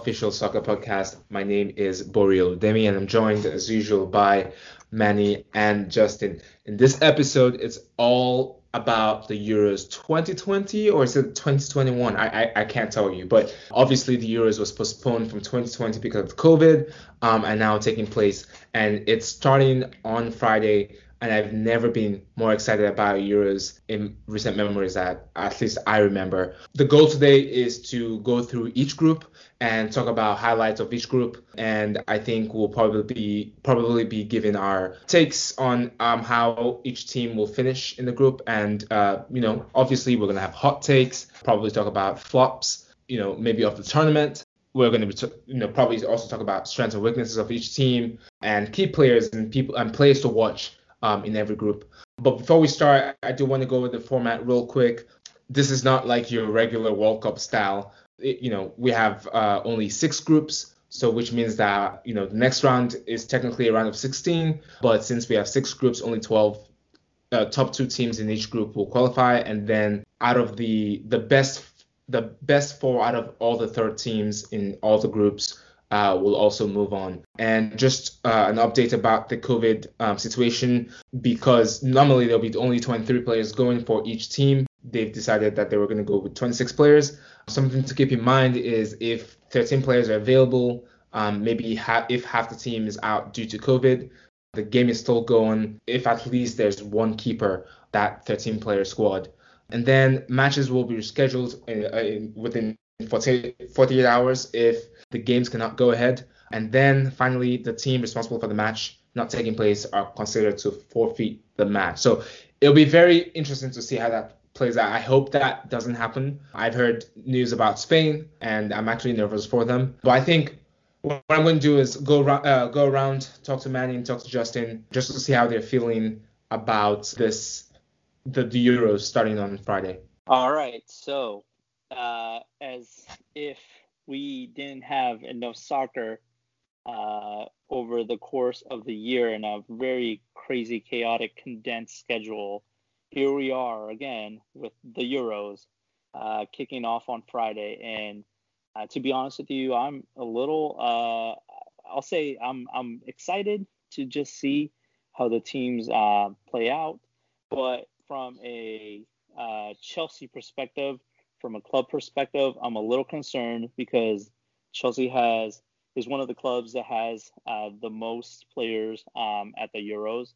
official soccer podcast. My name is Borio Demi, and I'm joined as usual by Manny and Justin. In this episode, it's all about the Euros 2020 or is it 2021? I, I, I can't tell you, but obviously the Euros was postponed from 2020 because of COVID, um, and now taking place, and it's starting on Friday and I've never been more excited about Euros in recent memories that at least I remember. The goal today is to go through each group and talk about highlights of each group, and I think we'll probably be probably be giving our takes on um, how each team will finish in the group, and uh, you know, obviously we're gonna have hot takes, probably talk about flops, you know, maybe of the tournament, we're going to be, you know, probably also talk about strengths and weaknesses of each team and key players and people and players to watch um, in every group. But before we start, I do want to go over the format real quick. This is not like your regular World Cup style. You know, we have uh, only six groups, so which means that you know the next round is technically a round of 16, but since we have six groups, only 12 uh, top two teams in each group will qualify, and then out of the the best the best four out of all the 13 teams in all the groups uh, will also move on. And just uh, an update about the COVID um, situation because normally there'll be only 23 players going for each team. They've decided that they were going to go with 26 players. Something to keep in mind is if 13 players are available, um, maybe ha- if half the team is out due to COVID, the game is still going. If at least there's one keeper, that 13 player squad. And then matches will be rescheduled in, uh, in, within 48, 48 hours if the games cannot go ahead. And then finally, the team responsible for the match not taking place are considered to forfeit the match. So it'll be very interesting to see how that plays out. I hope that doesn't happen. I've heard news about Spain, and I'm actually nervous for them. But I think what I'm going to do is go uh, go around, talk to Manny and talk to Justin, just to see how they're feeling about this, the, the Euros starting on Friday. All right. So, uh, as if we didn't have enough soccer uh, over the course of the year in a very crazy, chaotic, condensed schedule. Here we are again with the Euros uh, kicking off on Friday. And uh, to be honest with you, I'm a little, uh, I'll say I'm, I'm excited to just see how the teams uh, play out. But from a uh, Chelsea perspective, from a club perspective, I'm a little concerned because Chelsea has is one of the clubs that has uh, the most players um, at the Euros,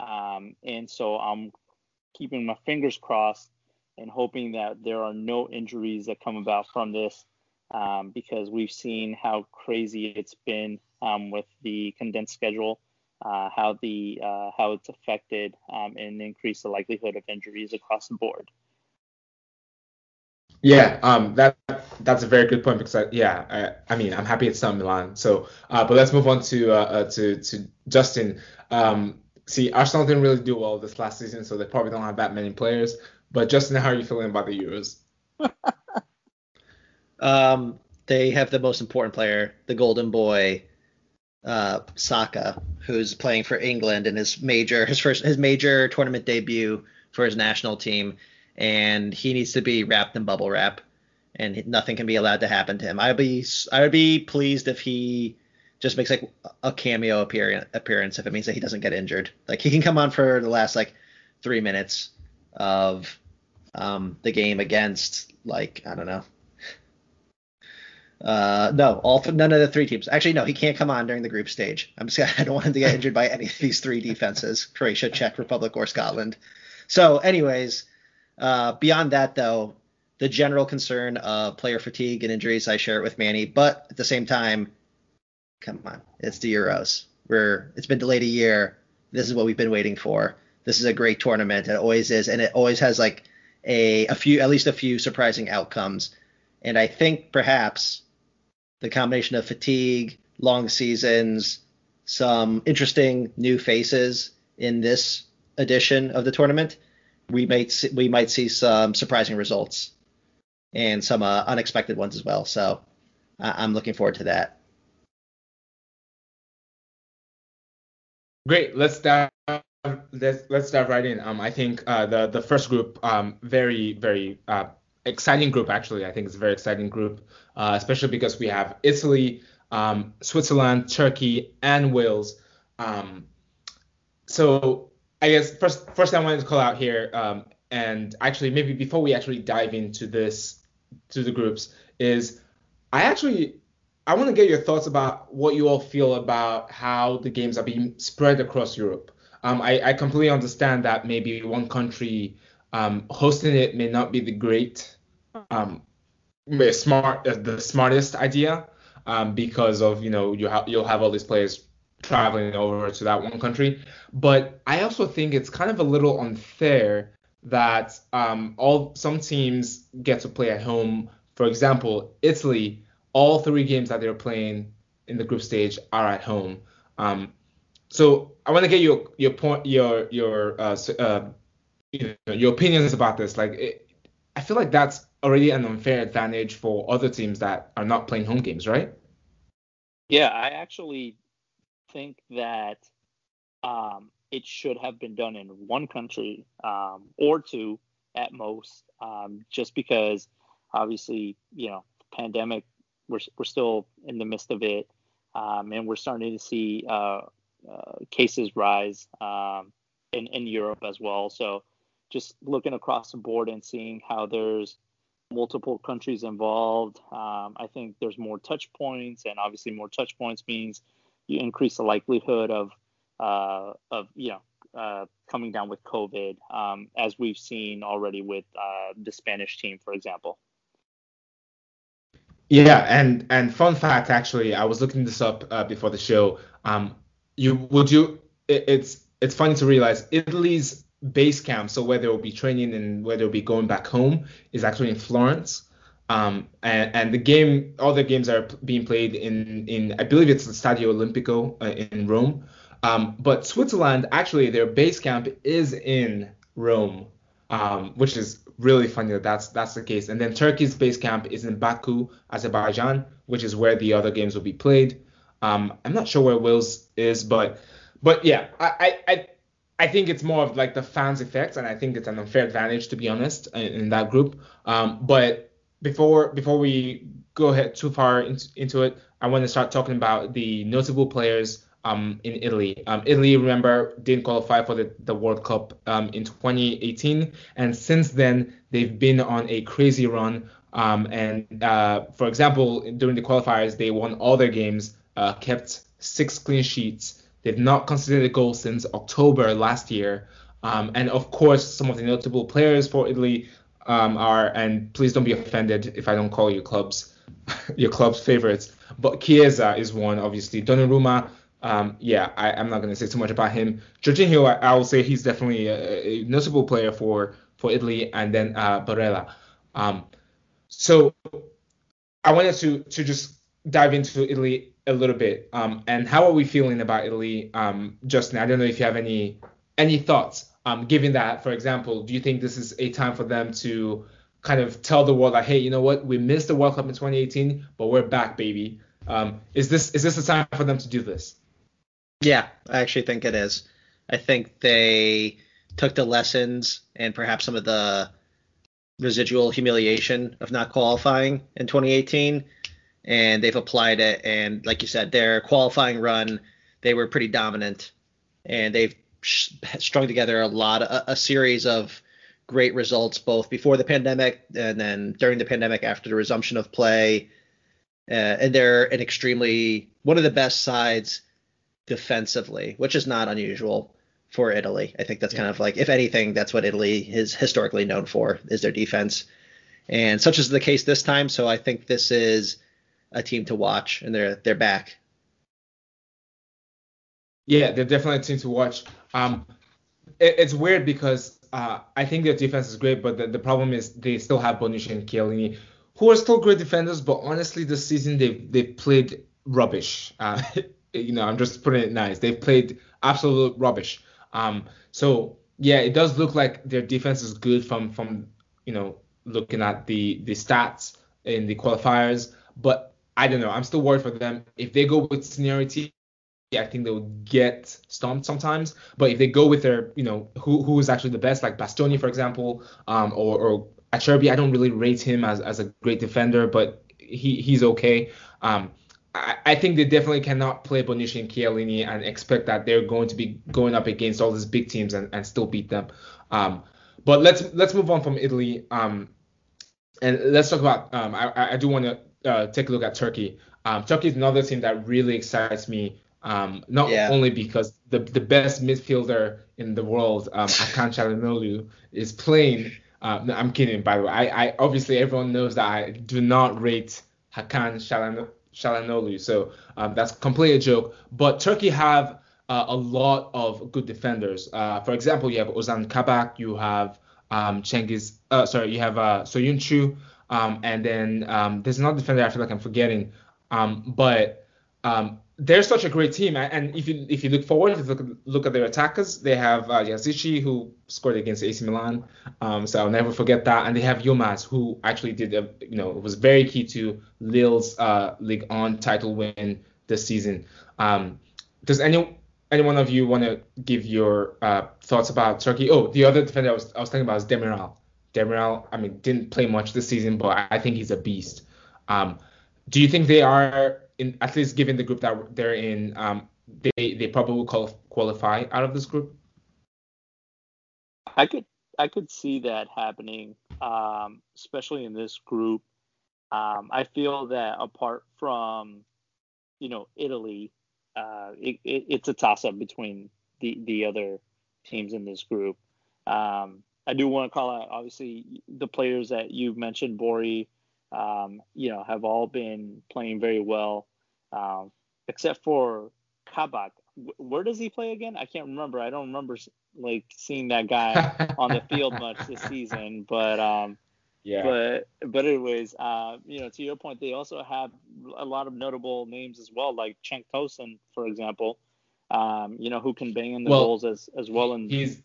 um, and so I'm keeping my fingers crossed and hoping that there are no injuries that come about from this, um, because we've seen how crazy it's been um, with the condensed schedule, uh, how the uh, how it's affected um, and increased the likelihood of injuries across the board. Yeah, um, that that's a very good point because I, yeah, I, I mean I'm happy it's not Milan. So, uh, but let's move on to uh, uh, to to Justin. Um, see, Arsenal didn't really do well this last season, so they probably don't have that many players. But Justin, how are you feeling about the Euros? um, they have the most important player, the Golden Boy, uh, Saka, who's playing for England in his major his first his major tournament debut for his national team and he needs to be wrapped in bubble wrap, and nothing can be allowed to happen to him. I'd be I would be pleased if he just makes like a cameo appearance appearance if it means that he doesn't get injured. Like he can come on for the last like three minutes of um, the game against like I don't know. Uh, no, all th- none of the three teams. Actually, no, he can't come on during the group stage. I'm just I don't want him to get injured by any of these three defenses: Croatia, Czech Republic, or Scotland. So, anyways, uh, beyond that, though, the general concern of player fatigue and injuries, I share it with Manny. But at the same time, come on, it's the Euros. We're it's been delayed a year. This is what we've been waiting for. This is a great tournament. It always is, and it always has like a a few, at least a few surprising outcomes. And I think perhaps the combination of fatigue, long seasons, some interesting new faces in this edition of the tournament we might see, we might see some surprising results and some uh, unexpected ones as well. So I'm looking forward to that. Great. Let's dive. Let's let's dive right in. Um, I think uh, the the first group um very very uh exciting group actually. I think it's a very exciting group, uh, especially because we have Italy, um, Switzerland, Turkey, and Wales. Um, so I guess first first I wanted to call out here, um, and actually maybe before we actually dive into this to the groups is I actually I want to get your thoughts about what you all feel about how the games are being spread across Europe. Um, I, I, completely understand that maybe one country um, hosting it may not be the great, um, smart, uh, the smartest idea um, because of you know you ha- you'll have all these players traveling over to that one country. But I also think it's kind of a little unfair that um, all some teams get to play at home. For example, Italy, all three games that they're playing in the group stage are at home. Um, so I want to get your your point your your uh, uh, you know, your opinions about this. Like, it, I feel like that's already an unfair advantage for other teams that are not playing home games, right? Yeah, I actually think that um, it should have been done in one country um, or two at most, um, just because obviously, you know, pandemic, we're, we're still in the midst of it, um, and we're starting to see uh, uh, cases rise um, in, in Europe as well. So just looking across the board and seeing how there's multiple countries involved, um, I think there's more touch points, and obviously more touch points means you increase the likelihood of uh, of you know uh, coming down with COVID, um, as we've seen already with uh, the Spanish team, for example. Yeah, and and fun fact actually, I was looking this up uh, before the show. Um, you would you it, it's it's funny to realize Italy's base camp, so where they will be training and where they'll be going back home, is actually in Florence. Um, and, and the game, all the games are being played in, in I believe it's the Stadio Olimpico uh, in Rome. Um, but Switzerland, actually, their base camp is in Rome, um, which is really funny that that's that's the case. And then Turkey's base camp is in Baku, Azerbaijan, which is where the other games will be played. Um, I'm not sure where Wales is, but but yeah, I, I I think it's more of like the fans' effect, and I think it's an unfair advantage to be honest in, in that group. Um, but before before we go ahead too far into, into it, I want to start talking about the notable players um, in Italy. Um, Italy, remember, didn't qualify for the, the World Cup um, in 2018, and since then they've been on a crazy run. Um, and uh, for example, during the qualifiers, they won all their games, uh, kept six clean sheets. They've not conceded a goal since October last year. Um, and of course, some of the notable players for Italy um, are, and please don't be offended if I don't call your clubs your club's favorites, but Chiesa is one, obviously. Donnarumma, um, yeah, I, am not going to say too much about him. Jorginho, I, I will say he's definitely a, a, notable player for for Italy, and then uh, Barella. Um, so I wanted to to just dive into Italy a little bit. Um, and how are we feeling about Italy, um, Justin? I don't know if you have any any thoughts. Um, given that, for example, do you think this is a time for them to kind of tell the world like, hey, you know what, we missed the World Cup in 2018, but we're back, baby. Um, is this is this a time for them to do this? Yeah, I actually think it is. I think they took the lessons and perhaps some of the residual humiliation of not qualifying in 2018 and they've applied it and like you said their qualifying run they were pretty dominant and they've strung together a lot a, a series of great results both before the pandemic and then during the pandemic after the resumption of play uh, and they're an extremely one of the best sides defensively, which is not unusual for Italy. I think that's yeah. kind of like, if anything, that's what Italy is historically known for is their defense, and such is the case this time. So I think this is a team to watch, and they're they're back. Yeah, they're definitely a team to watch. Um, it, it's weird because uh, I think their defense is great, but the, the problem is they still have Bonucci and Chiellini, who are still great defenders, but honestly, this season they've they played rubbish. Uh, you know, I'm just putting it nice. They've played absolute rubbish. Um, so yeah, it does look like their defense is good from from you know looking at the the stats in the qualifiers, but I don't know. I'm still worried for them. If they go with seniority, I think they'll get stomped sometimes. But if they go with their, you know, who who is actually the best, like Bastoni, for example, um, or, or Acerbi, I don't really rate him as, as a great defender, but he he's okay. Um, I, I think they definitely cannot play Bonucci and Chiellini and expect that they're going to be going up against all these big teams and, and still beat them. Um, but let's let's move on from Italy. Um, and let's talk about. Um, I, I do want to uh, take a look at Turkey. Um, Turkey is another team that really excites me. Um, not Yeah. only because the the best midfielder in the world, um, Hakan Çalhanoğlu, is playing. Uh, no, I'm kidding, by the way. I, I obviously everyone knows that I do not rate Hakan Çalhanoğlu, so um, that's completely a joke. But Turkey have uh, a lot of good defenders. Uh, for example, you have Ozan Kabak, you have um, Cengiz, uh, sorry, you have uh, Soyuncu, um, and then um, there's another defender I feel like I'm forgetting. Um, but um, they're such a great team, and- if you if you look forward, if you look, look at their attackers, they have uh, Yazici who scored against AC Milan, um, so I'll never forget that, and they have Yilmaz who actually did a, you know was very key to Lille's uh, Ligue 1 title win this season. Um, does any any one of you want to give your uh, thoughts about Turkey? Oh, the other defender I was I was thinking about is Demiral. Demiral, I mean, didn't play much this season, but I think he's a beast. Um, do you think they are in at least given the group that they're in, um, they they probably will qualify out of this group? I could I could see that happening, um, especially in this group. Um, I feel that apart from, you know, Italy, uh, it, it, it's a toss up between the the other teams in this group. Um, I do want to call out obviously the players that you mentioned, Bori. Um, you know, have all been playing very well, um, except for Kabak. Wh- Where does he play again? I can't remember. I don't remember like seeing that guy on the field much this season. But um, yeah. but but anyways, uh, you know, to your point, they also have a lot of notable names as well, like Cenk Tosun, for example. Um, you know, who can bang in the Well, goals as as well. And he's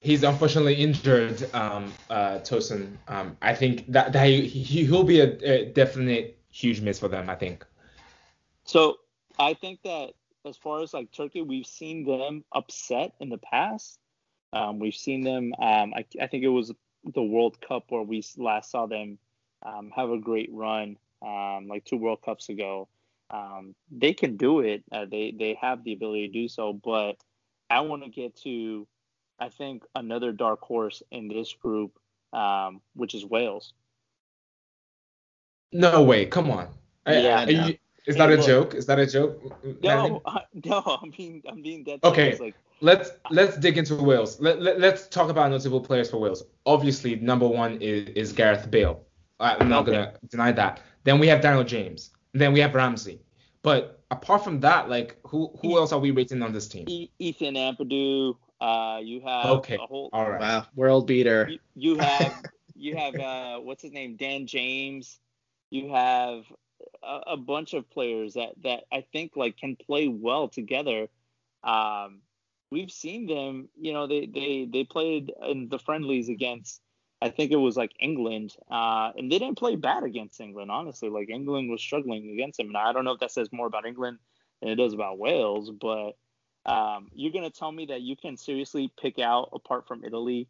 he's unfortunately injured, um, uh, Tosun. Um, I think that, that he, he he'll be a, a definite huge miss for them. I think. So I think that as far as like Turkey, we've seen them upset in the past. Um, we've seen them. Um, I, I think it was the World Cup where we last saw them um, have a great run, um, like two World Cups ago. Um, they can do it. Uh, they they have the ability to do so. But I want to get to, I think another dark horse in this group, um, which is Wales. No way. Come on. Yeah, I you- is that Hey, a look. joke? Is that a joke? No, no, I'm being I'm being dead Okay. Like Let's let's dig into Wales. Let, let, let's talk about notable players for Wales. Obviously, number one is, is Gareth Bale. I- I'm not Okay. gonna deny that. Then we have Daniel James. Then we have Ramsey. But apart from that, like who who else are we rating on this team? Ethan Ampadu. Uh, you have Okay. a whole. All right. Wow, world beater. You, you have you have uh, what's his name? Dan James. You have a, a bunch of players that that I think like can play well together. Um, we've seen them. You know, they they they played in the friendlies against. I think it was like England, uh, and they didn't play bad against England. Honestly, like England was struggling against them, and I don't know if that says more about England than it does about Wales. But um, you're gonna tell me that you can seriously pick out, apart from Italy,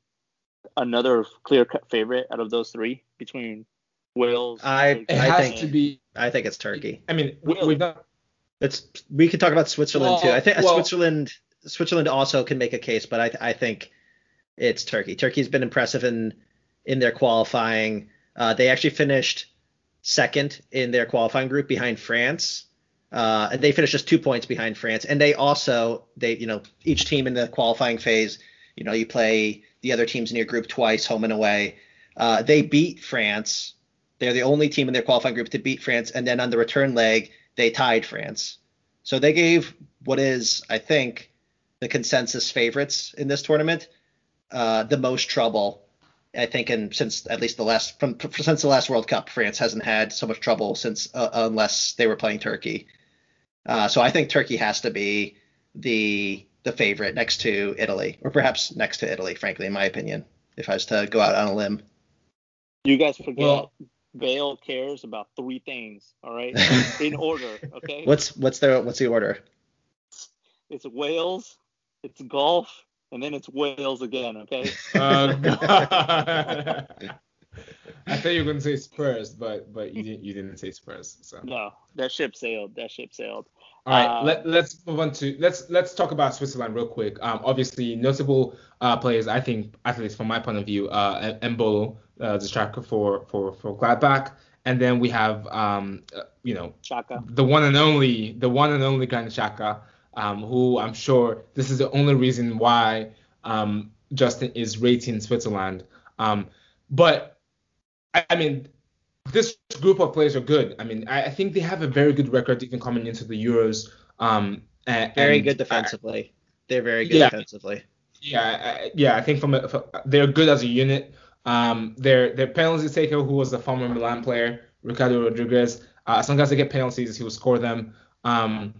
another clear-cut favorite out of those three between Wales. I- Turkey, It I has think- to be. I think it's Turkey. I mean, we, Really? we've not. It's we could talk about Switzerland too. I think well- Switzerland Switzerland also can make a case, but I I think it's Turkey. Turkey's been impressive in in their qualifying. Uh, they actually finished second in their qualifying group behind France. Uh, and they finished just two points behind France. And they also they you know each team in the qualifying phase, you know you play the other teams in your group twice, home and away. Uh, they beat France. They're the only team in their qualifying group to beat France, and then on the return leg they tied France. So they gave what is, I think, the consensus favorites in this tournament uh, the most trouble. I think, and since at least the last from since the last World Cup, France hasn't had so much trouble since uh, unless they were playing Turkey. Uh, so I think Turkey has to be the the favorite next to Italy, or perhaps next to Italy, frankly, in my opinion, if I was to go out on a limb. You guys forget Well- Bale cares about three things. All right, in order. Okay. What's what's the what's the order? It's Wales, it's golf, and then it's Wales again. Okay. Uh, God. I thought you were going to say Spurs, but but you didn't you didn't say Spurs. So. No, that ship sailed. That ship sailed. All right, uh, let, let's move on to let's let's talk about Switzerland real quick. Um, obviously notable uh, players, I think, at least from my point of view, uh, Embolo, uh, the striker for for for Gladbach, and then we have um, uh, you know, Xhaka. the one and only, the one and only Granit Xhaka, um, who I'm sure this is the only reason why um, Justin is rating Switzerland. Um, but I, mean, this group of players are good. I mean, I, I, think they have a very good record even coming into the Euros. Um, and, very good defensively. I, they're very good yeah, defensively. Yeah, I, yeah. I think from, a, from they're good as a unit. Um, their their penalty taker, who was the former Milan player, Ricardo Rodriguez. Uh, as long as they get penalties, he will score them. Um,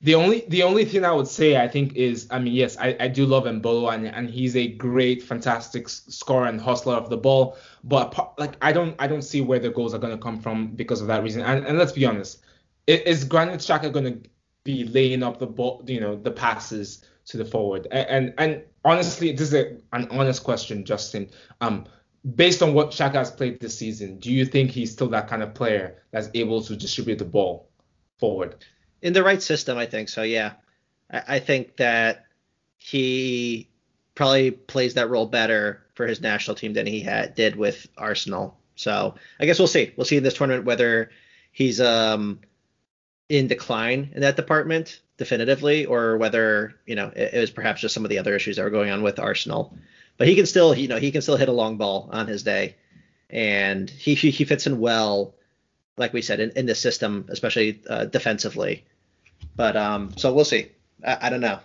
the only the only thing I would say I think is I mean yes I, I do love Embolo and and he's a great fantastic scorer and hustler of the ball but like I don't I don't see where the goals are going to come from because of that reason. And, and let's be honest is Granit Xhaka going to be laying up the ball you know the passes to the forward? And and, and honestly this is a, an honest question Justin. Um based on what Xhaka has played this season do you think he's still that kind of player that's able to distribute the ball forward? In the right system, I think so. Yeah, I, I think that he probably plays that role better for his national team than he had did with Arsenal. So I guess we'll see. We'll see in this tournament whether he's um in decline in that department definitively, or whether you know it, it was perhaps just some of the other issues that were going on with Arsenal. But he can still, you know, he can still hit a long ball on his day, and he he, he fits in well like we said, in, in the system, especially uh, defensively. But um, so we'll see. I, I don't know.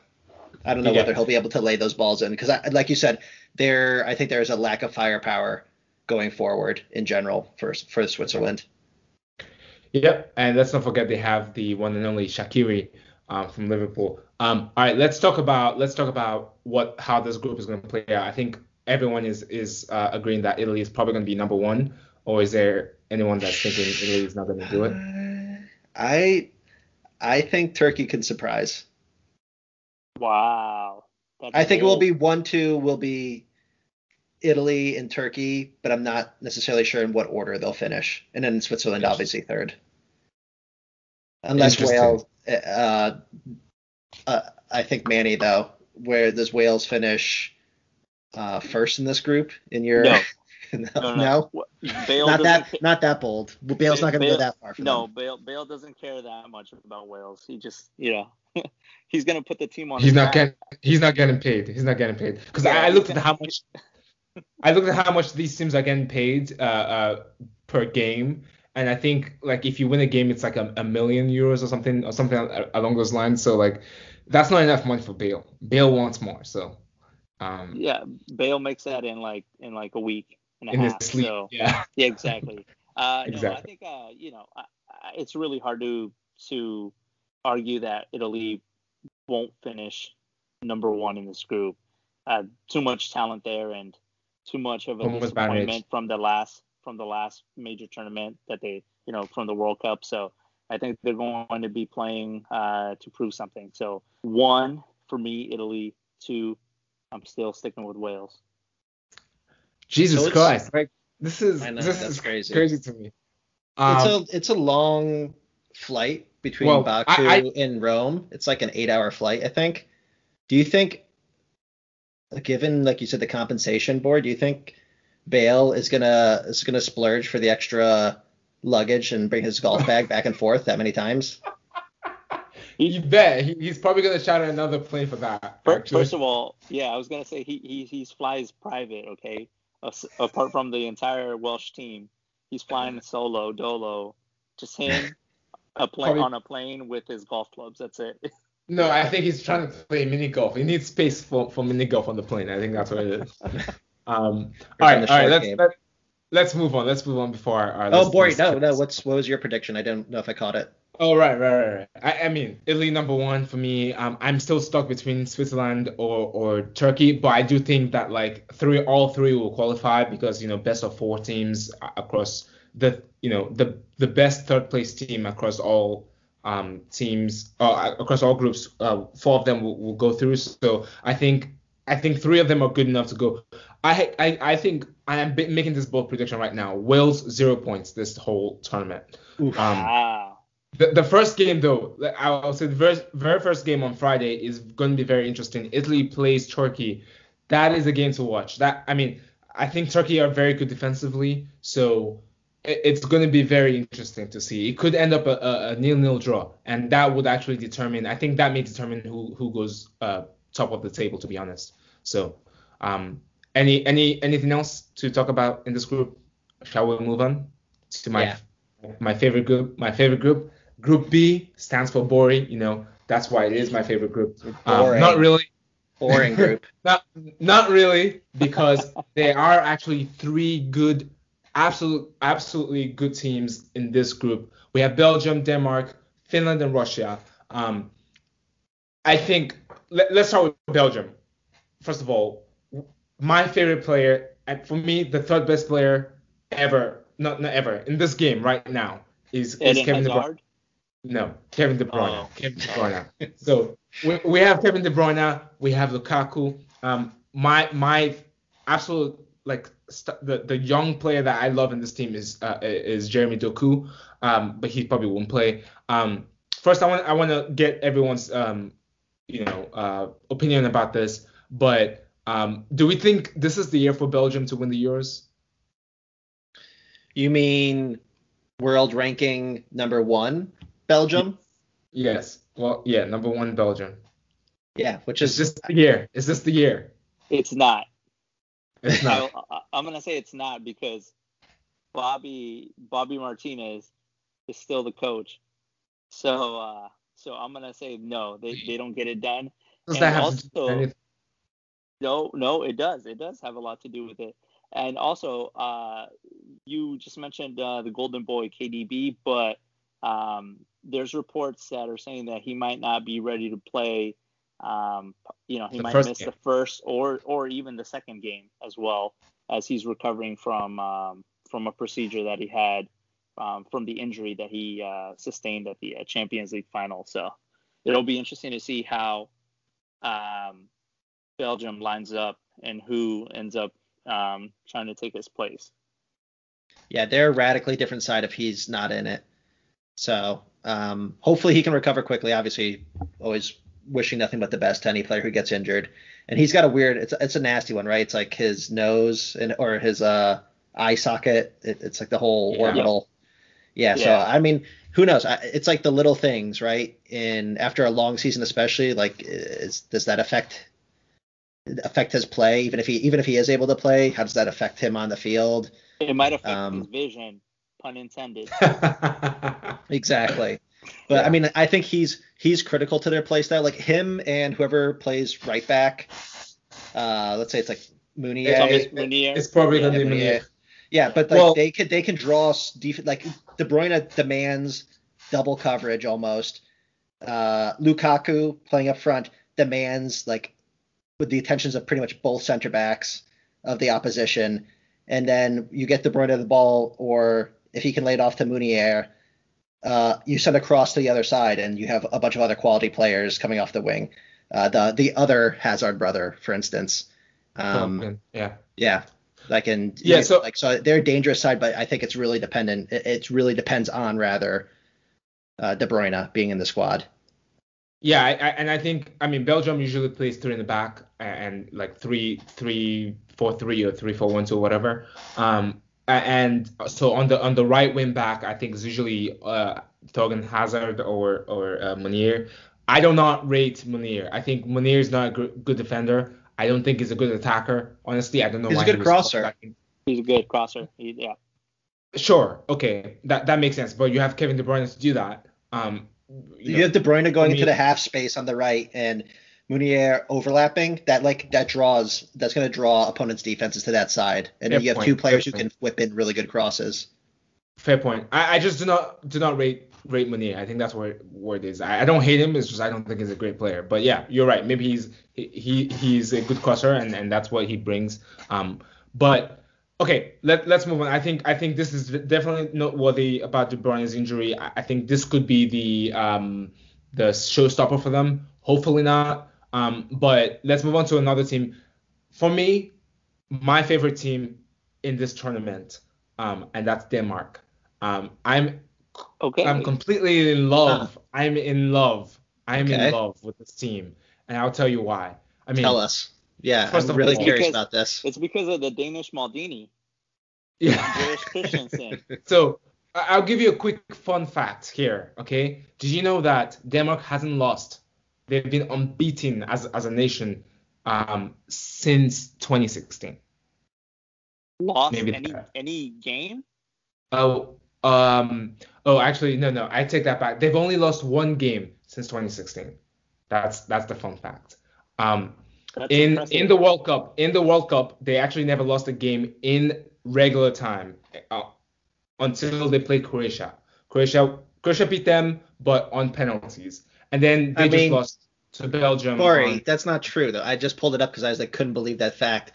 I don't know yeah. whether he'll be able to lay those balls in because, like you said, there I think there is a lack of firepower going forward in general for for Switzerland. Yep, and let's not forget they have the one and only Shaqiri um, from Liverpool. Um, all right, let's talk about let's talk about what how this group is going to play out. I think everyone is is uh, agreeing that Italy is probably going to be number one, or is there anyone that's thinking Italy is not going to do it? I I think Turkey can surprise. Wow. That's I think cool. it will be one two will be Italy and Turkey, but I'm not necessarily sure in what order they'll finish. And then Switzerland obviously third. Unless Wales uh, uh, I think Manny though, where does Wales finish uh, first in this group in your no. no, no, no. Bale not that ca- not that bold. Bale's not going to go that far. no, them. Bale Bale doesn't care that much about Wales. He just you know he's going to put the team on. He's not back. getting he's not getting paid. He's not getting paid because yeah, I, I, looked at how much I looked at how much these teams are getting paid uh, uh, per game. And I think like if you win a game, it's like a, a million euros or something or something along those lines. So like that's not enough money for Bale. Bale wants more. So um, yeah, Bale makes that in like in like a week and a in half. Sleep, so yeah, yeah, exactly. Uh, exactly. No, I think uh, you know I, I, it's really hard to to argue that Italy won't finish number one in this group. Uh, too much talent there and too much of a Almost disappointment from the last from the last major tournament that they you know from the World Cup. So I think they're going to be playing uh, to prove something. So one for me, Italy. Two, I'm still sticking with Wales. Jesus so Christ! Like this is know, this is crazy. crazy to me. Um, it's a it's a long flight between well, Baku I, I, and Rome. It's like an eight-hour flight, I think. Do you think, given like you said, the compensation board, do you think Bale is gonna is gonna splurge for the extra luggage and bring his golf bag back and forth that many times? You bet. He, he's probably gonna charter another plane for that. First, first of all, yeah, I was gonna say he he he flies private, okay apart from the entire Welsh team. He's flying solo, dolo, just him a plane on a plane with his golf clubs. That's it. No, I think he's trying to play mini golf. He needs space for, for mini golf on the plane. I think that's what it is. Um, all right, all right. Let's let, us let us move on. Let's move on before our. our oh, boy, no, no. What's what was your prediction? I don't know if I caught it. Oh right, right, right. right. I, I mean, Italy number one for me. Um, I'm still stuck between Switzerland or or Turkey, but I do think that like three, all three will qualify because you know best of four teams across the you know the the best third place team across all um teams uh, across all groups. Uh, four of them will, will go through. So I think I think three of them are good enough to go. I I, I think I am making this bold prediction right now. Wales zero points this whole tournament. Um, wow. The, the first game though, I'll say the very, very first game on Friday is going to be very interesting. Italy plays Turkey. That is a game to watch. That I mean, I think Turkey are very good defensively, so it's going to be very interesting to see. It could end up a, a, a nil-nil draw, and that would actually determine. I think that may determine who who goes uh, top of the table, to be honest. So, um, any any anything else to talk about in this group? Shall we move on to my yeah. my favorite group? My favorite group, Group B, stands for boring. You know, that's why it is my favorite group. Um, not really. Boring group. not not really, because there are actually three good, absolute absolutely good teams in this group. We have Belgium, Denmark, Finland, and Russia. Um, I think let, us start with Belgium. First of all, my favorite player, and for me, the third best player ever, not, not ever, in this game right now is, is Kevin De Bruyne. No, Kevin De Bruyne. Oh. Kevin De Bruyne. so we, we have Kevin De Bruyne, we have Lukaku. Um, my my absolute like st- the the young player that I love in this team is uh, is Jeremy Doku, um, but he probably won't play. Um, first, I want I want to get everyone's um, you know uh, opinion about this, but um, do we think this is the year for Belgium to win the Euros? You mean world ranking number one, Belgium? Yes. Well, yeah, number one, Belgium. Yeah, which is, is this the year? Is this the year? It's not. It's not. I, am gonna say it's not because Bobby Bobby Martinez is still the coach. So uh, so I'm gonna say no, they, they don't get it done. Does and that have also, no, no, it does. It does have a lot to do with it. And also, uh, you just mentioned uh, the Golden Boy KDB, but um, there's reports that are saying that he might not be ready to play. Um, you know, he the might miss game. the first or or even the second game as well as he's recovering from um, from a procedure that he had um, from the injury that he uh, sustained at the uh, Champions League final. So it'll be interesting to see how um, Belgium lines up and who ends up um, trying to take his place. Yeah, they're a radically different side if he's not in it. So um, hopefully he can recover quickly. Obviously, always wishing nothing but the best to any player who gets injured. And he's got a weird, it's it's a nasty one, right? It's like his nose and or his uh eye socket. It, it's like the whole yeah. orbital. Yeah, yeah. So I mean, who knows? It's like the little things, right? In after a long season, especially, like, is, does that affect affect his play? Even if he even if he is able to play, how does that affect him on the field? It might affect um, his vision pun intended. exactly. But yeah. I mean, I think he's he's critical to their play style. Like him and whoever plays right back. Uh, let's say it's like Meunier. It's, it's probably gonna be Meunier. Yeah, but like well, they could they can draw def- like De Bruyne demands double coverage almost. Uh, Lukaku playing up front demands like with the attentions of pretty much both center backs of the opposition, and then you get De Bruyne to the ball or if he can lay it off to Meunier, uh, you send across to the other side, and you have a bunch of other quality players coming off the wing. Uh, the the other Hazard brother, for instance. Um, yeah. Yeah. Like and yeah, so like so they're a dangerous side, but I think it's really dependent. It, it really depends on rather uh, De Bruyne being in the squad. Yeah, I, I, and I think I mean Belgium usually plays three in the back and, and like three three four three or three four one two whatever. Um, and so on the on the right wing back, I think it's usually uh, Thorgan Hazard or or uh, Meunier. I do not rate Meunier. I think Meunier is not a good, good defender. I don't think he's a good attacker. Honestly, I don't know he's why. A good crosser. He's a good crosser. He, yeah. Sure. Okay. That that makes sense. But you have Kevin De Bruyne to do that. Um, you, you know, have De Bruyne going into the half space on the right and Meunier overlapping, that like that draws that's going to draw opponents' defenses to that side, and Fair you have point. two players Fair who point. can whip in really good crosses. Fair point. I, I just do not do not rate rate Meunier. I think that's where where it is. I, I don't hate him. It's just I don't think he's a great player. But yeah, you're right. Maybe he's he he's a good crosser, and and that's what he brings. Um, but okay, let let's move on. I think I think this is definitely noteworthy about De Bruyne's injury. I, I think this could be the um the showstopper for them. Hopefully not. Um, but let's move on to another team. For me, my favorite team in this tournament, um, and that's Denmark. Um, I'm Okay. I'm completely in love. I'm in love. I'm Okay. in love with this team, and I'll tell you why. I mean, Tell us. Yeah, First I'm really all- curious Because- about this. It's because of the Danish Maldini, yeah. Andreas Christensen. So I'll give you a quick fun fact here. Okay, did you know that Denmark hasn't lost? They've been unbeaten as as a nation um, since 2016. Lost Maybe any that. any game? Oh, um, oh, actually, no, no, I take that back. They've only lost one game since 2016. That's that's the fun fact. Um, That's in impressive. in the World Cup, in the World Cup, they actually never lost a game in regular time uh, until they played Croatia. Croatia Croatia beat them, but on penalties, and then they I just mean, lost to Belgium. Sorry, on- that's not true though. I just pulled it up because I was like couldn't believe that fact.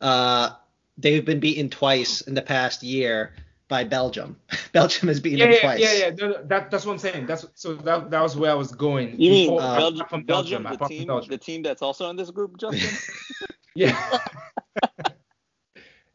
Uh, they've been beaten twice in the past year by Belgium. Belgium has beaten yeah, them yeah, twice. yeah, yeah. No, no, that, that's what I'm saying. That's so that, that was where I was going. You mean before- uh, Belgium, from Belgium, Belgium, the apart from team, Belgium. the team that's also in this group, Justin? Yeah.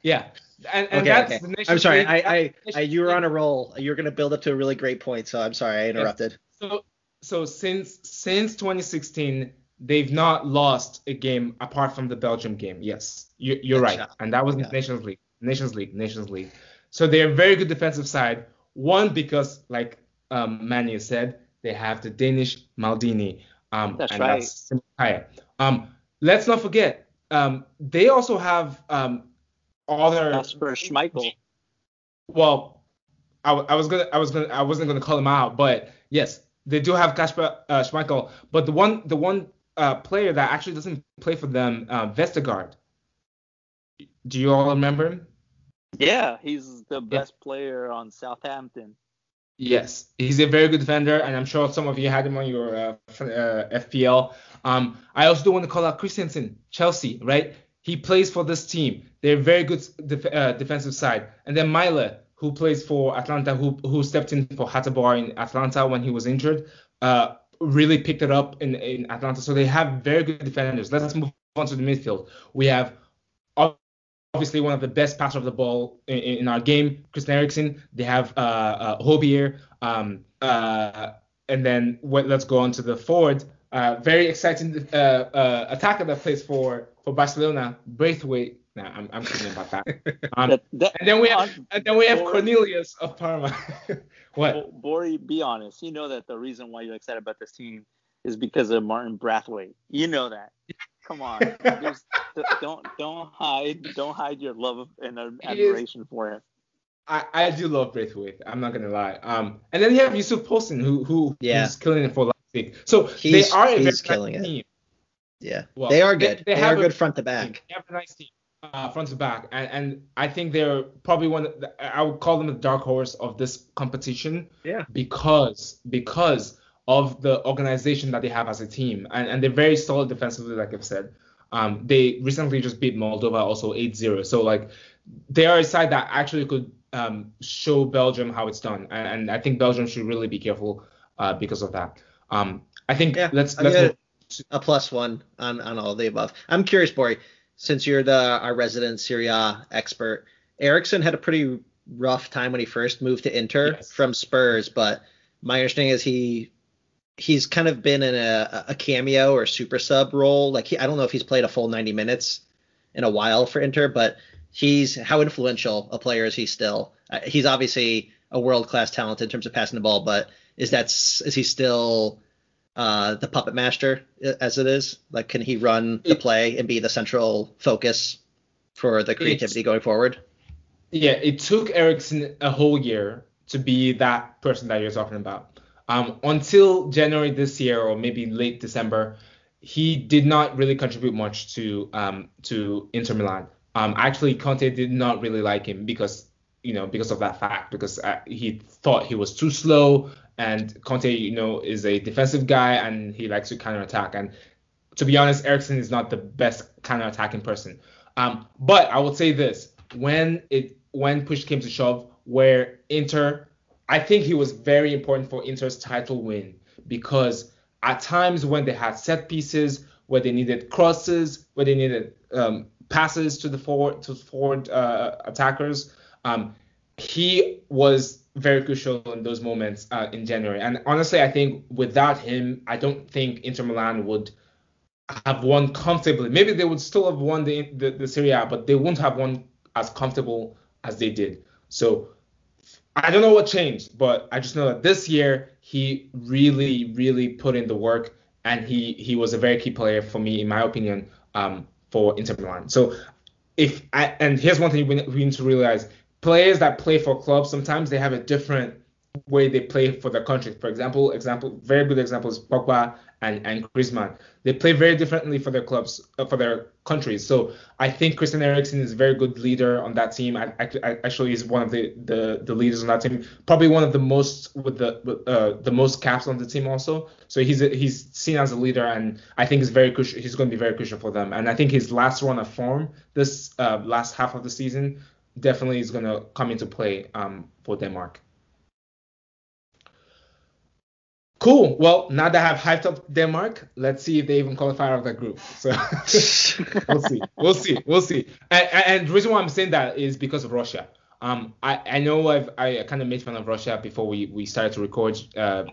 yeah. And, and Okay, that's okay. the I'm sorry. League- I, I, I, you were on a roll. You're gonna build up to a really great point, so I'm sorry I interrupted. So so since since 2016, they've not lost a game apart from the Belgium game. Yes, you, you're right, and that was in Yeah. Nations League, Nations League, Nations League. So they're a very good defensive side. One because, like um, Manny said, they have the Danish Maldini. Um, That's and right. That's Um, let's not forget, um, they also have um, other Kasper Schmeichel. well, I, I was gonna, I was gonna, I wasn't gonna call him out, but yes, they do have Kasper uh, Schmeichel. But the one, the one uh, player that actually doesn't play for them, uh, Vestergaard. Do you all remember him? Yeah, he's the best player on Southampton. Yes, he's a very good defender, and I'm sure some of you had him on your uh, uh, FPL. Um, I also do want to call out Christensen, Chelsea, right? He plays for this team. They're a very good def- uh, defensive side. And then Mæhle, who plays for Atalanta, who who stepped in for Hateboer in Atalanta when he was injured, uh, really picked it up in, in Atalanta. So they have very good defenders. Let's move on to the midfield. We have obviously one of the best passer of the ball in, in our game, Christian Eriksen. They have uh, uh, Højbjerg. Um, uh, and then what, let's go on to the forward. Uh, very exciting uh, uh, attacker that plays for for Barcelona, Braithwaite. Nah, I'm, I'm kidding about that. Um, That, that, and then we have on- and then we have Bori- Cornelius of Parma. what? Bori, be honest. You know that the reason why you're excited about this team is because of Martin Braithwaite. You know that. Come on. There's- don't don't hide don't hide your love and He is- admiration for him. I, I do love Braithwaite. I'm not gonna lie. Um, and then you have Yusuf Poulsen, who who Yeah. who's killing it for Leipzig. So He's- they are a very he's nice killing it. team. Yeah, Well, they are good. they They, have are good front to back. They have a nice team, uh, front to back, and, and I think they're probably one. The, I would call them the dark horse of this competition. Yeah. Because because of the organization that they have as a team, and, and they're very solid defensively, like I've said. Um, they recently just beat Moldova also 8-0. So like they are a side that actually could um, show Belgium how it's done, and, and I think Belgium should really be careful uh, because of that. Um, I think Yeah, let's let's get move it. A plus one on on all the above. I'm curious, Bori, since you're the our resident Serie A expert. Eriksen had a pretty rough time when he first moved to Inter Yes. from Spurs, but my understanding is he he's kind of been in a, a cameo or super sub role. Like he, I don't know if he's played a full 90 minutes in a while for Inter, but he's how influential a player is he still? Uh, he's obviously a world class talent in terms of passing the ball, but is that is he still uh, the puppet master as it is? Like, can he run the play and be the central focus for the creativity going forward? Yeah, it took Eriksen a whole year to be that person that you're talking about. Um, until January this year or maybe late December, he did not really contribute much to um, to Inter Milan. Um, actually, Conte did not really like him because you know because of that fact because uh, he thought he was too slow and Conte you know is a defensive guy and he likes to counter attack and to be honest, Eriksen is not the best counter attacking person. Um, but I would say this: when it when push came to shove, where Inter, I think he was very important for Inter's title win because at times when they had set pieces, where they needed crosses, where they needed um, passes to the forward to forward uh, attackers. Um, he was very crucial in those moments uh, in January. And honestly, I think without him, I don't think Inter Milan would have won comfortably. Maybe they would still have won the the, the Serie A, but they wouldn't have won as comfortable as they did. So I don't know what changed, but I just know that this year he really, really put in the work, and he he was a very key player for me, in my opinion, um, for Inter Milan. So if I, and here's one thing we, we need to realize: players that play for clubs sometimes they have a different way they play for their country. For example, example very good example is Pogba and and Griezmann. They play very differently for their clubs, uh, for their countries. So I think Christian Eriksen is a very good leader on that team. I, I, I actually is one of the, the the leaders on that team. Probably one of the most with the with, uh, the most caps on the team also. So he's a, he's seen as a leader, and I think is very crucial. He's going to be very crucial for them. And I think his last run of form, this uh, last half of the season, definitely is going to come into play um, for Denmark. Cool. Well, now that I have hyped up Denmark, let's see if they even qualify out of that group. So we'll see. We'll see. We'll see. And, and, the reason why I'm saying that is because of Russia. Um, I, I know I've I kind of made fun of Russia before we, we started to record. Uh,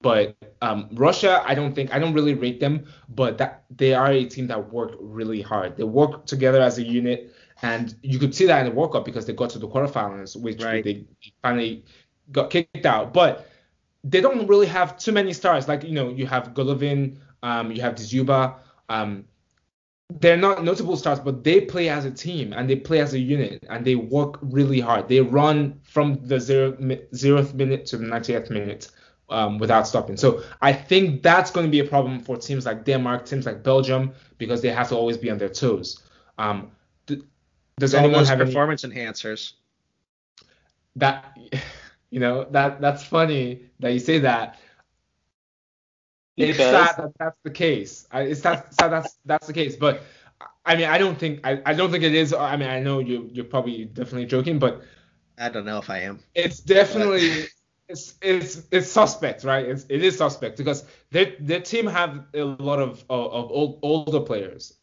but um, Russia, I don't think I don't really rate them, but that they are a team that work really hard. They work together as a unit, and you could see that in the World Cup because they got to the quarterfinals, which right. they finally got kicked out. But they don't really have too many stars. Like you know, you have Golovin, um, you have Dzyuba. Um, they're not notable stars, but they play as a team and they play as a unit and they work really hard. They run from the zero, zeroth minute to the 90th minute um, without stopping. So I think that's going to be a problem for teams like Denmark, teams like Belgium, because they have to always be on their toes. Um, does All anyone have performance any... enhancers? That you know that that's funny that you say that. Because... It's sad that that's the case. It's sad, sad that's that's the case. But I mean, I don't think I, I don't think it is. I mean, I know you you're probably definitely joking, but I don't know if I am. It's definitely it's it's it's suspect, right? It's it is suspect because their their team have a lot of of, of old, older players.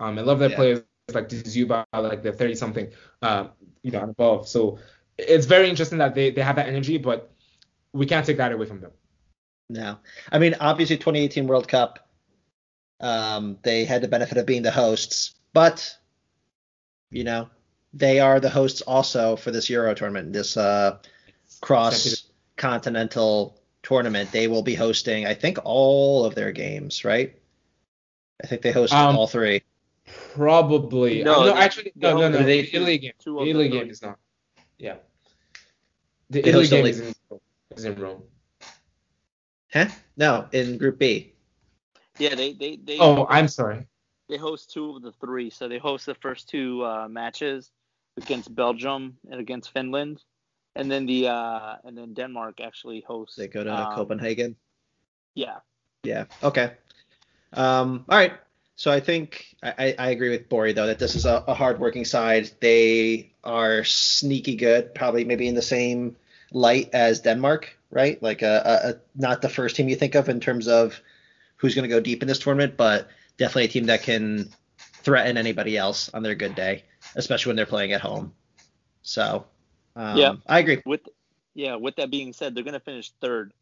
Um, I love their yeah. players like Dzyuba, like they're 30 something, uh, you know, and above. So it's very interesting that they, they have that energy, but we can't take that away from them. No, I mean obviously 2018 World Cup, um, they had the benefit of being the hosts, but you know they are the hosts also for this Euro tournament, this uh, cross continental tournament. They will be hosting, I think, all of their games, right? I think they host um, all three. Probably. No, no actually, no, no, no. The Italy game. The Italy game is not. Yeah. The Italy game is in, is in Rome. Huh? No, in Group B. Yeah, they they they. Oh, I'm sorry. They host two of the three, so they host the first two uh, matches against Belgium and against Finland, and then the uh, and then Denmark actually hosts. They go to um, Copenhagen. Yeah. Yeah. Okay. Um. All right. So I think I, I agree with Bori though that this is a, a hardworking side. They are sneaky good, probably maybe in the same light as Denmark, right? Like a, a, a not the first team you think of in terms of who's going to go deep in this tournament, but definitely a team that can threaten anybody else on their good day, especially when they're playing at home. So um, yeah, I agree. With yeah, with that being said, they're going to finish third.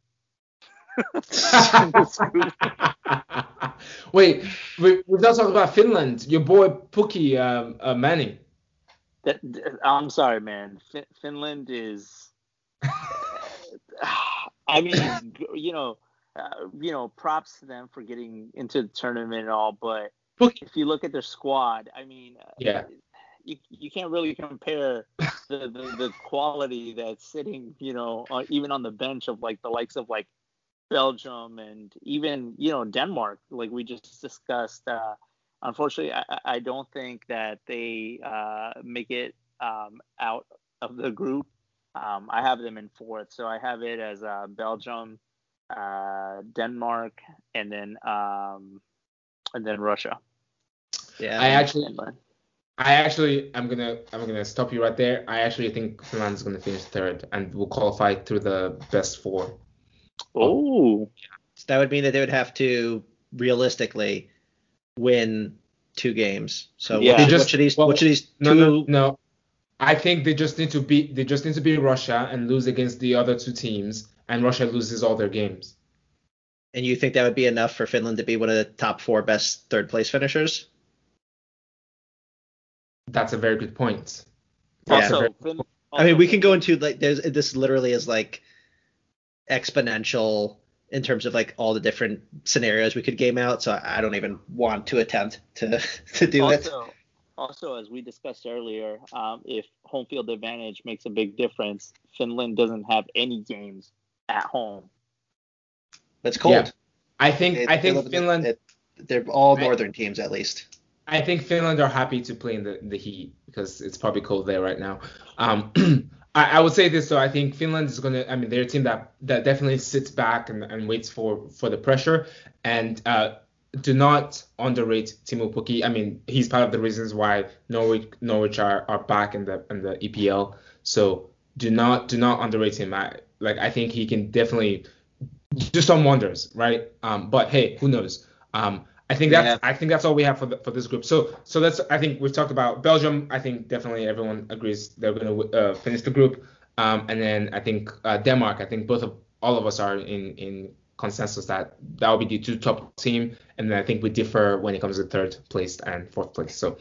Wait, we, we've not talked about Finland. Your boy Pukki um, uh, Manning. That, I'm sorry, man. Finland is. I mean, you know, uh, you know, props to them for getting into the tournament and all, but if you look at their squad, I mean, uh, yeah, you, you can't really compare the, the, the quality that's sitting, you know, uh, even on the bench of like the likes of like Belgium and even you know Denmark, like we just discussed. Uh, unfortunately, I, I, don't think that they uh, make it um, out of the group. Um, I have them in fourth, so I have it as uh, Belgium, uh, Denmark, and then um, and then Russia. Yeah, I actually. Finland. I actually, I'm gonna, I'm gonna stop you right there. I actually think Finland is gonna finish third and will qualify through the best four. Oh. So that would mean that they would have to realistically win two games. So Yeah. what, They what just- should these well, what should these two No, no, no. I think they just need to beat they just need to beat Russia and lose against the other two teams, and Russia loses all their games. and you think that would be enough for Finland to be one of the top four best third place finishers? That's a very good point. Yeah. That's a Also, very- Fin- I mean, we can go into like there's this literally is like exponential in terms of like all the different scenarios we could game out. So I I don't even want to attempt to to do it. also, also, as we discussed earlier, um, if home field advantage makes a big difference, Finland doesn't have any games at home. That's cold. Yeah. I think It- I think it- Finland it- they're all I- northern teams at least. I think Finland are happy to play in the, the heat because it's probably cold there right now. Um, I, I would say this though. I think Finland is gonna. I mean, they're a team that that definitely sits back and, and waits for for the pressure. And uh, do not underrate Teemu Pukki. I mean, he's part of the reasons why Norwich Norwich are, are back in the in the EPL. So do not do not underrate him. I like. I think he can definitely do some wonders, right? Um, but hey, who knows? Um, I think that's Yeah. I think that's all we have for the, for this group. So so that's I think we've talked about Belgium. I think definitely everyone agrees they're going to uh, finish the group. Um, and then I think uh, Denmark. I think both of all of us are in in consensus that that will be the two top team. And then I think we differ when it comes to third place and fourth place. So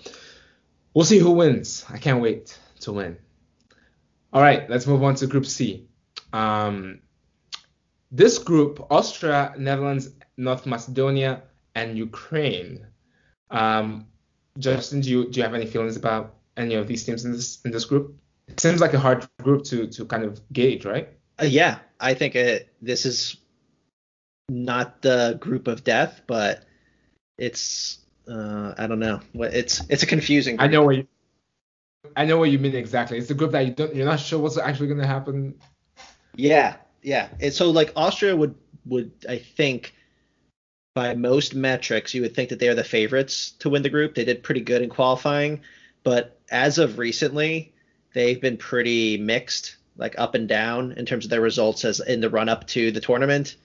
we'll see who wins. I can't wait to win. All right, let's move on to Group C. Um, this group, Austria, Netherlands, North Macedonia, and Ukraine. Um, Justin, do you do you have any feelings about any of these teams in this in this group? It seems like a hard group to to kind of gauge, right? Uh, yeah, I think it, this is not the group of death, but it's uh, I don't know. It's it's a confusing. I know what you I know what you mean exactly. It's the group that you don't you're not sure what's actually going to happen. Yeah, yeah. It's so like Austria would would I think by most metrics you would think that they are the favorites to win the group. They did pretty good in qualifying, but as of recently, they've been pretty mixed, like up and down in terms of their results as in the run up to the tournament.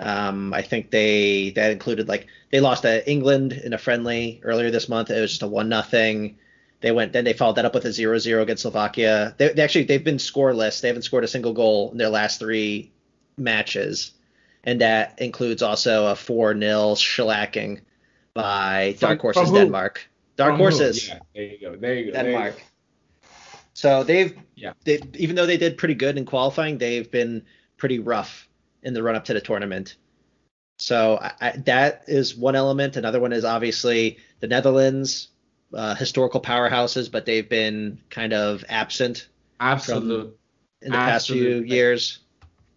Um, I think they that included like they lost to England in a friendly earlier this month. It was just a one nothing. They went then they followed that up with a 0-0 against Slovakia. They, they actually they've been scoreless. They haven't scored a single goal in their last three matches, and that includes also a 4-0 shellacking by From- Dark Horses from? Denmark. Dark From? Horses Yeah, there you go. There you go. there you go. Denmark. So they've Yeah. they, even though they did pretty good in qualifying, they've been pretty rough in the run up to the tournament. So I, I, that is one element. Another one is obviously the Netherlands, uh, historical powerhouses, but they've been kind of absent Absolute. in the past few Absolutely. years.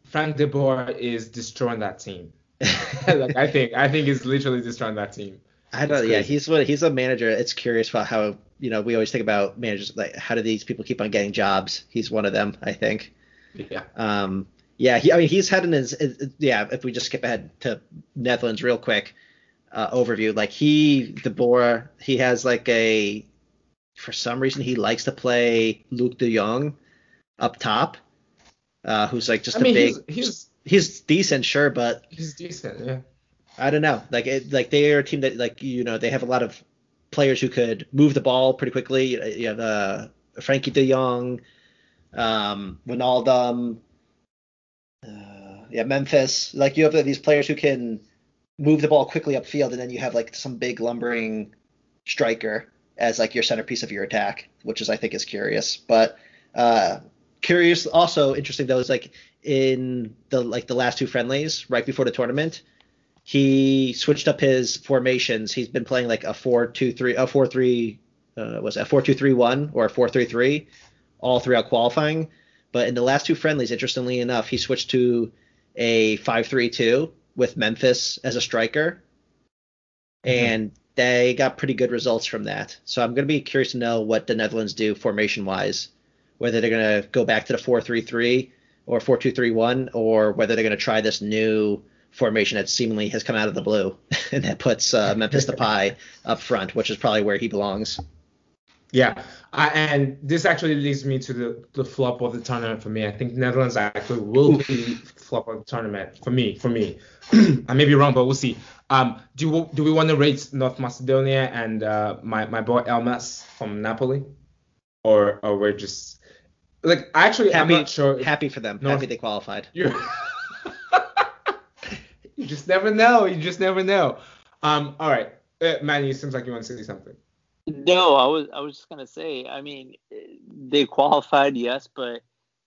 Frank De Boer is destroying that team. like I think I think he's literally destroying that team. I don't. Yeah, he's what he's a manager. It's curious about how you know we always think about managers like how do these people keep on getting jobs? He's one of them, I think. Yeah. Um, yeah, he, I mean, he's had his, his- yeah. If we just skip ahead to Netherlands real quick, uh, overview, like he, De Boer, he has like a, for some reason he likes to play Luuk De Jong up top, uh, who's like just I mean a big. he's he's he's decent, sure, but he's decent. Yeah. I don't know. Like it, like they are a team that like you know they have a lot of players who could move the ball pretty quickly. You have uh, Frenkie De Jong, um, Wijnaldum, uh, yeah, Memphis. Like you have these players who can move the ball quickly upfield, and then you have like some big lumbering striker as like your centerpiece of your attack, which is I think is curious. But uh, curious, also interesting though is like in the like the last two friendlies right before the tournament he switched up his formations. He's been playing like a four two three, a four three, uh, was it a four two three one or a four three three, all throughout qualifying. But in the last two friendlies, interestingly enough, he switched to a five three two with Memphis as a striker, and they got pretty good results from that. So I'm going to be curious to know what the Netherlands do formation wise, whether they're going to go back to the four three three or four two three one, or whether they're going to try this new formation that seemingly has come out of the blue and that puts uh, Memphis Depay up front, which is probably where he belongs. Yeah, I, and this actually leads me to the, the flop of the tournament for me. I think Netherlands actually will be flop of the tournament for me. For me, I may be wrong, but we'll see. Um, do do we want to rate North Macedonia and uh, my my boy Elmas from Napoli, or or we're just like actually happy, I'm not sure. Happy for them. North, happy they qualified. You're just never know. You just never know. Um, all right, uh, Manny, it seems like you want to say something. No, I was I was just gonna say. I mean, they qualified, yes, but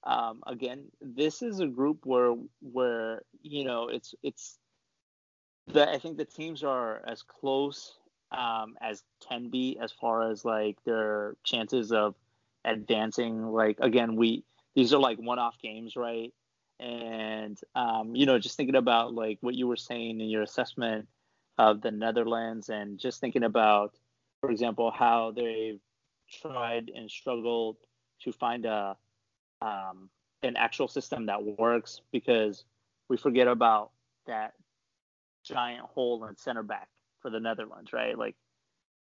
um, again, this is a group where where you know it's it's the I think the teams are as close um, as can be as far as like their chances of advancing. Like again, we these are like one-off games, right? And um, you know, just thinking about like what you were saying in your assessment of the Netherlands, and just thinking about, for example, how they've tried and struggled to find a um, an actual system that works because we forget about that giant hole in center back for the Netherlands, right? Like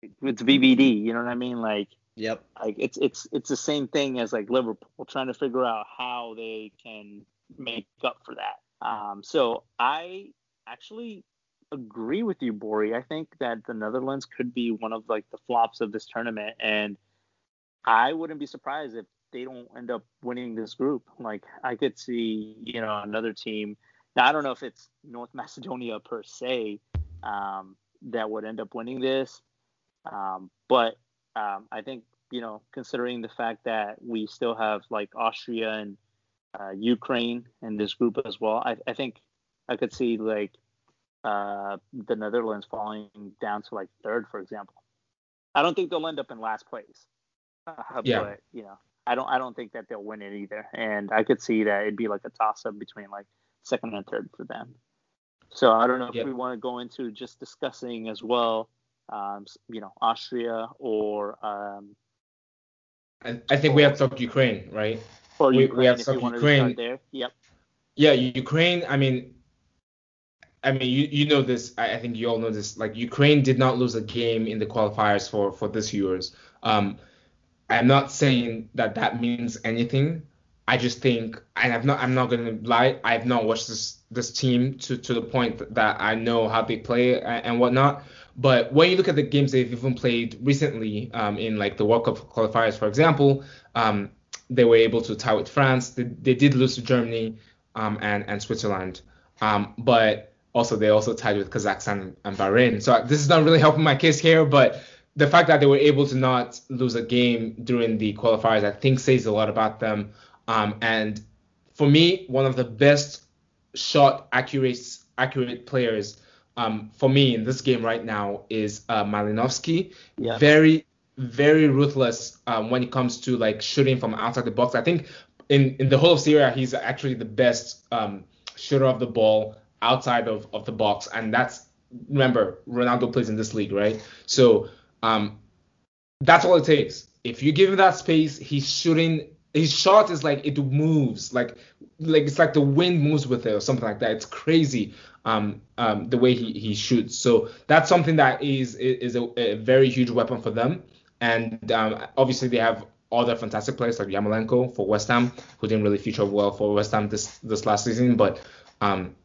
it's VVD, you know what I mean? Like Yep. Like it's it's it's the same thing as like Liverpool trying to figure out how they can make up for that. Um, so I actually agree with you, Bori. I think that the Netherlands could be one of like the flops of this tournament, and I wouldn't be surprised if they don't end up winning this group. Like I could see, you know, another team. Now I don't know if it's North Macedonia per se um, that would end up winning this, um, but um, I think you know, considering the fact that we still have like Austria and uh, Ukraine in this group as well, I, I think I could see like uh, the Netherlands falling down to like third, for example. I don't think they'll end up in last place. Uh, yeah. But you know, I don't I don't think that they'll win it either, and I could see that it'd be like a toss up between like second and third for them. So I don't know if we want to go into just discussing as well, um, you know, Austria or. Um, I, I think or, we have to talk Ukraine, right? Or we, Ukraine, we have to talk Ukraine. there. Yep. Yeah, Ukraine. I mean, I mean, you, you know this. I, I, think you all know this. Like Ukraine did not lose a game in the qualifiers for for this Euros. Um, I'm not saying that that means anything. I just think, and I've not, I'm not gonna lie, I've not watched this this team to to the point that I know how they play and whatnot. But when you look at the games they've even played recently, um, in like the World Cup qualifiers, for example, um, they were able to tie with France. They, they did lose to Germany um, and and Switzerland, um, but also they also tied with Kazakhstan and Bahrain. So this is not really helping my case here, but the fact that they were able to not lose a game during the qualifiers, I think, says a lot about them. Um, and for me, one of the best shot accurate accurate players um, for me in this game right now is uh, Malinovskyi. Yeah. Very very ruthless um, when it comes to like shooting from outside the box. I think in in the whole of Serie A he's actually the best um, shooter of the ball outside of, of the box, and that's remember Ronaldo plays in this league, right? So um, that's all it takes. If you give him that space, he's shooting. His shot is like it moves, like like it's like the wind moves with it or something like that. It's crazy, um, um, the way he, he shoots. So that's something that is is a, a very huge weapon for them. And um, obviously they have other fantastic players like Yarmolenko for West Ham, who didn't really feature well for West Ham this this last season. But um,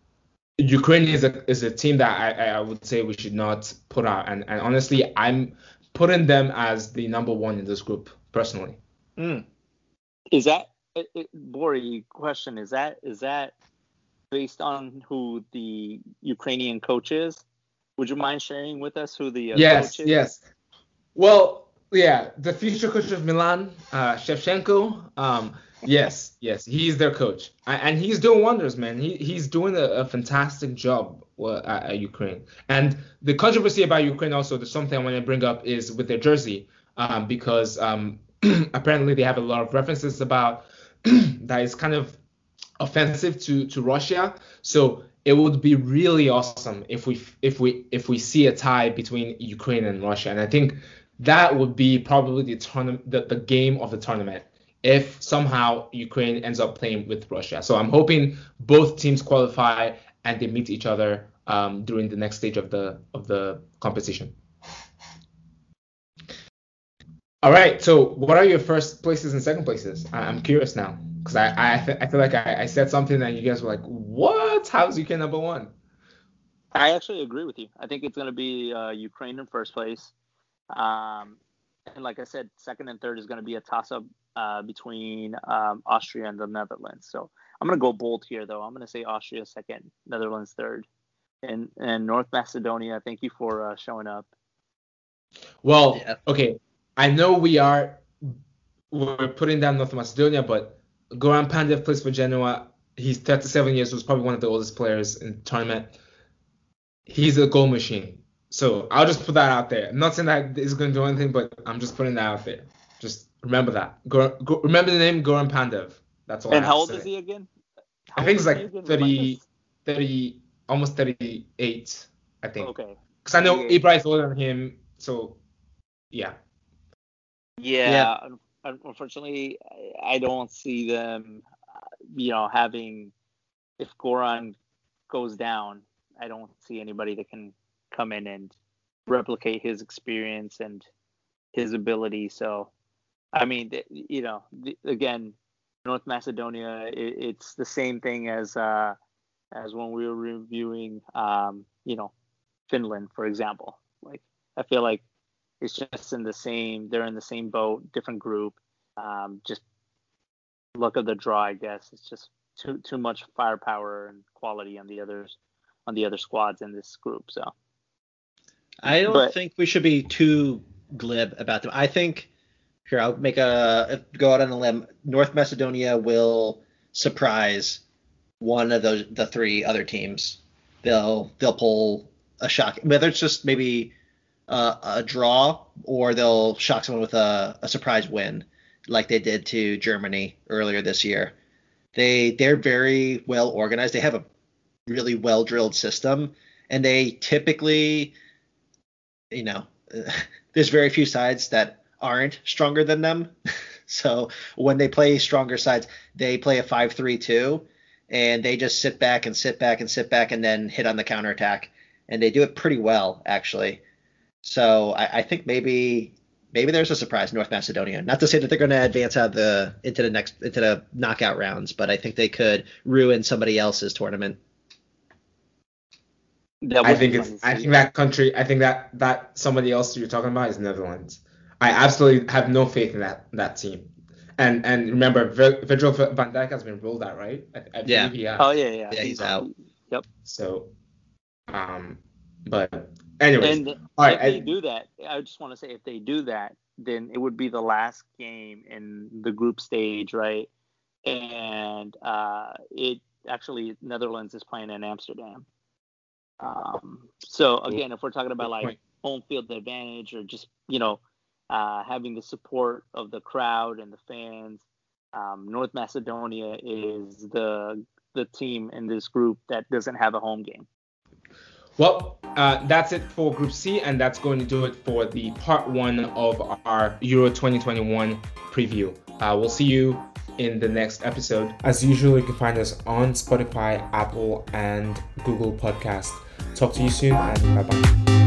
Ukraine is a is a team that I, I would say we should not put out, and, and honestly, I'm putting them as the number one in this group personally. Mm. Is that it, it, Bori? Question is that is that based on who the Ukrainian coach is? Would you mind sharing with us who the uh, yes coach is? yes. Well, yeah, the future coach of Milan, uh, Shevchenko. Um, yes, yes, he's their coach, and he's doing wonders, man. He he's doing a, a fantastic job at, at, Ukraine. And the controversy about Ukraine also, there's something I want to bring up is with their jersey, um, because um, apparently they have a lot of references about that is kind of offensive to to Russia. So it would be really awesome if we if we if we see a tie between Ukraine and Russia, and I think that would be probably the tournament the, the game of the tournament if somehow Ukraine ends up playing with Russia. So I'm hoping both teams qualify and they meet each other um, during the next stage of the of the competition. All right. So what are your first places and second places? I'm curious now because I I, th- I feel like I, I said something and you guys were like, what? How's Ukraine number one? I actually agree with you. I think it's going to be uh, Ukraine in first place. Um, and like I said, second and third is going to be a toss up uh, between um, Austria and the Netherlands. So I'm going to go bold here, though. I'm going to say Austria second, Netherlands third. And, and North Macedonia, thank you for uh, showing up. Well, yeah. okay. I know we are we're putting down North Macedonia, but Goran Pandev plays for Genoa. He's 37 years, was probably one of the oldest players in the tournament. He's a goal machine. So I'll just put that out there. I'm not saying that he's going to do anything, but I'm just putting that out there. Just remember that. Go, go, remember the name Goran Pandev. That's all. And how old is he again? How I think he's like 30, 30, almost 38. I think. Okay. Because I know Ibrahim's older than him, so yeah. Yeah. yeah unfortunately, I don't see them, you know, having if Goran goes down, I don't see anybody that can come in and replicate his experience and his ability. So, I mean, you know, again, North Macedonia, it's the same thing as uh, as when we were reviewing, um, you know, Finland, for example. Like, I feel like it's just in the same they're in the same boat different group. Um, just luck of the draw i guess. It's just too too much firepower and quality on the others on the other squads in this group so. I don't but, think we should be too glib about them. I think here i'll make a go out on a limb. North macedonia will surprise one of those the three other teams. They'll they'll pull a shock. Whether it's just maybe uh, a draw or they'll shock someone with a, a surprise win, like they did to Germany earlier this year. They they're very well organized. They have a really well drilled system, and they typically, you know, there's very few sides that aren't stronger than them. so when they play stronger sides, they play a five-three-two, and they just sit back and sit back and sit back and then hit on the counterattack. And they do it pretty well, actually. So I, I think maybe maybe there's a surprise North Macedonia. Not to say that they're going to advance out the into the next into the knockout rounds, but I think they could ruin somebody else's tournament. I think it's. I think that country. I think that that somebody else you're talking about is Netherlands. I absolutely have no faith in that that team. And and remember, Virgil van Dijk has been ruled out, right? I, I yeah. Oh yeah, yeah. Yeah, he's out. Yep. So, um, but Anyways, and all right, if I, they do that, I just want to say if they do that, then it would be the last game in the group stage, right? And uh, it actually Netherlands is playing in Amsterdam. Um, so again, if we're talking about like home field advantage or just you know uh, having the support of the crowd and the fans, um, North Macedonia is the the team in this group that doesn't have a home game. Well, uh, that's it for Group C, and that's going to do it for the part one of our Euro 2021 preview. Uh, we'll see you in the next episode. As usual, you can find us on Spotify, Apple, and Google Podcast. Talk to you soon, and bye bye.